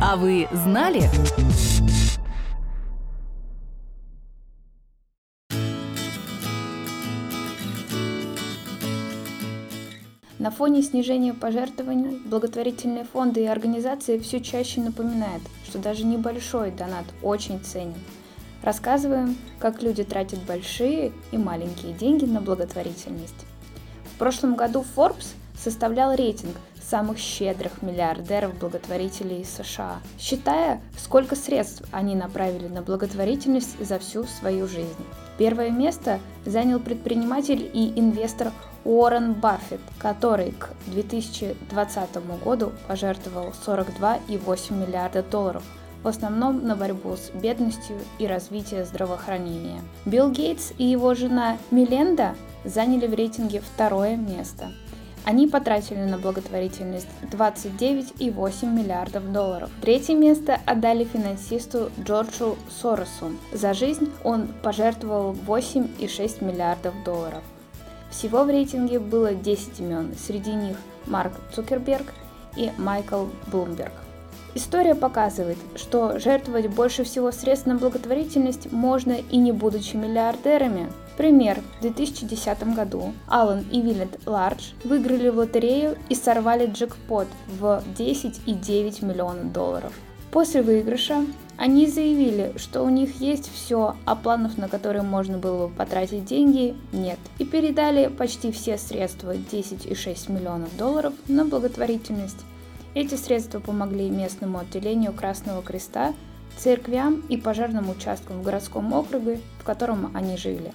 А вы знали? На фоне снижения пожертвований благотворительные фонды и организации все чаще напоминают, что даже небольшой донат очень ценен. Рассказываем, как люди тратят большие и маленькие деньги на благотворительность. В прошлом году Forbes составлял рейтинг самых щедрых миллиардеров-благотворителей США, считая, сколько средств они направили на благотворительность за всю свою жизнь. Первое место занял предприниматель и инвестор Уоррен Баффет, который к 2020 году пожертвовал 42,8 миллиарда долларов, в основном на борьбу с бедностью и развитие здравоохранения. Билл Гейтс и его жена Миленда заняли в рейтинге второе место. Они потратили на благотворительность 29,8 миллиардов долларов. Третье место отдали финансисту Джорджу Соросу. За жизнь он пожертвовал 8,6 миллиардов долларов. Всего в рейтинге было 10 имен, среди них Марк Цукерберг и Майкл Блумберг. История показывает, что жертвовать больше всего средств на благотворительность можно и не будучи миллиардерами. Пример. В 2010 году Аллен и Виллет Лардж выиграли в лотерею и сорвали джекпот в 10,9 миллиона долларов. После выигрыша они заявили, что у них есть все, а планов, на которые можно было бы потратить деньги, нет. И передали почти все средства 10,6 миллионов долларов на благотворительность. Эти средства помогли местному отделению Красного Креста, церквям и пожарным участкам в городском округе, в котором они жили.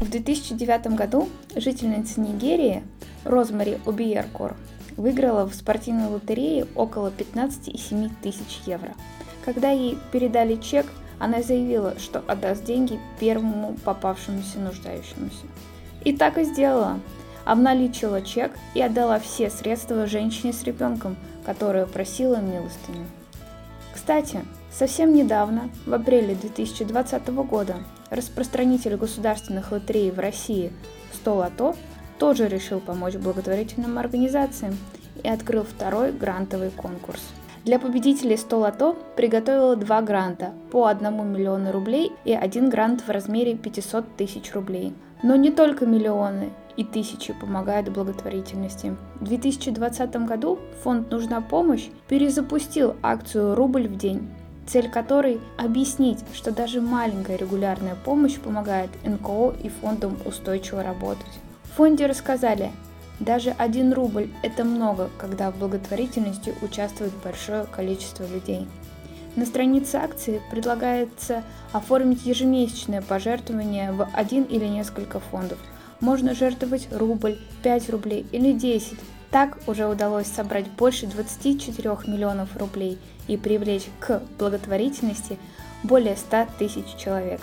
В 2009 году жительница Нигерии Розмари Обиеркор выиграла в спортивной лотерее около 15,7 тысяч евро. Когда ей передали чек, она заявила, что отдаст деньги первому попавшемуся нуждающемуся. И так и сделала. Обналичила чек и отдала все средства женщине с ребенком, которая просила милостыню. Кстати, совсем недавно, в апреле 2020 года, распространитель государственных лотерей в России 100 лото тоже решил помочь благотворительным организациям и открыл второй грантовый конкурс. Для победителей 100 лото приготовила два гранта по 1 миллиону рублей и один грант в размере 500 тысяч рублей. Но не только миллионы и тысячи помогают благотворительности. В 2020 году фонд «Нужна помощь» перезапустил акцию «Рубль в день», цель которой – объяснить, что даже маленькая регулярная помощь помогает НКО и фондам устойчиво работать. В фонде рассказали, даже один рубль – это много, когда в благотворительности участвует большое количество людей. На странице акции предлагается оформить ежемесячное пожертвование в один или несколько фондов. Можно жертвовать рубль, 5 рублей или 10. Так уже удалось собрать больше 24 миллионов рублей и привлечь к благотворительности более 100 тысяч человек.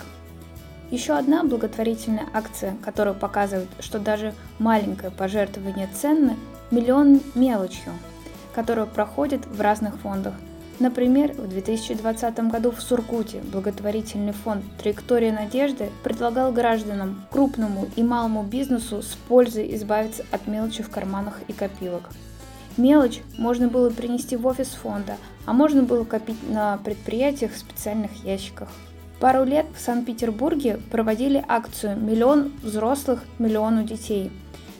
Еще одна благотворительная акция, которая показывает, что даже маленькое пожертвование ценно, миллион мелочью, которая проходит в разных фондах. Например, в 2020 году в Сургуте благотворительный фонд «Траектория надежды» предлагал гражданам, крупному и малому бизнесу с пользой избавиться от мелочи в карманах и копилок. Мелочь можно было принести в офис фонда, а можно было копить на предприятиях в специальных ящиках. Пару лет в Санкт-Петербурге проводили акцию «Миллион взрослых, миллиону детей».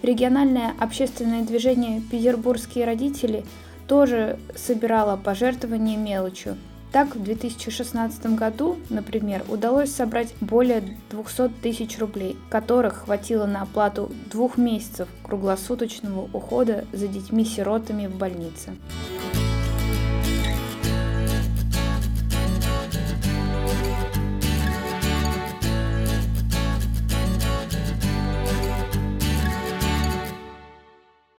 Региональное общественное движение «Петербургские родители» тоже собирало пожертвования мелочью. Так, в 2016 году, например, удалось собрать более 200 тысяч рублей, которых хватило на оплату двух месяцев круглосуточного ухода за детьми-сиротами в больнице.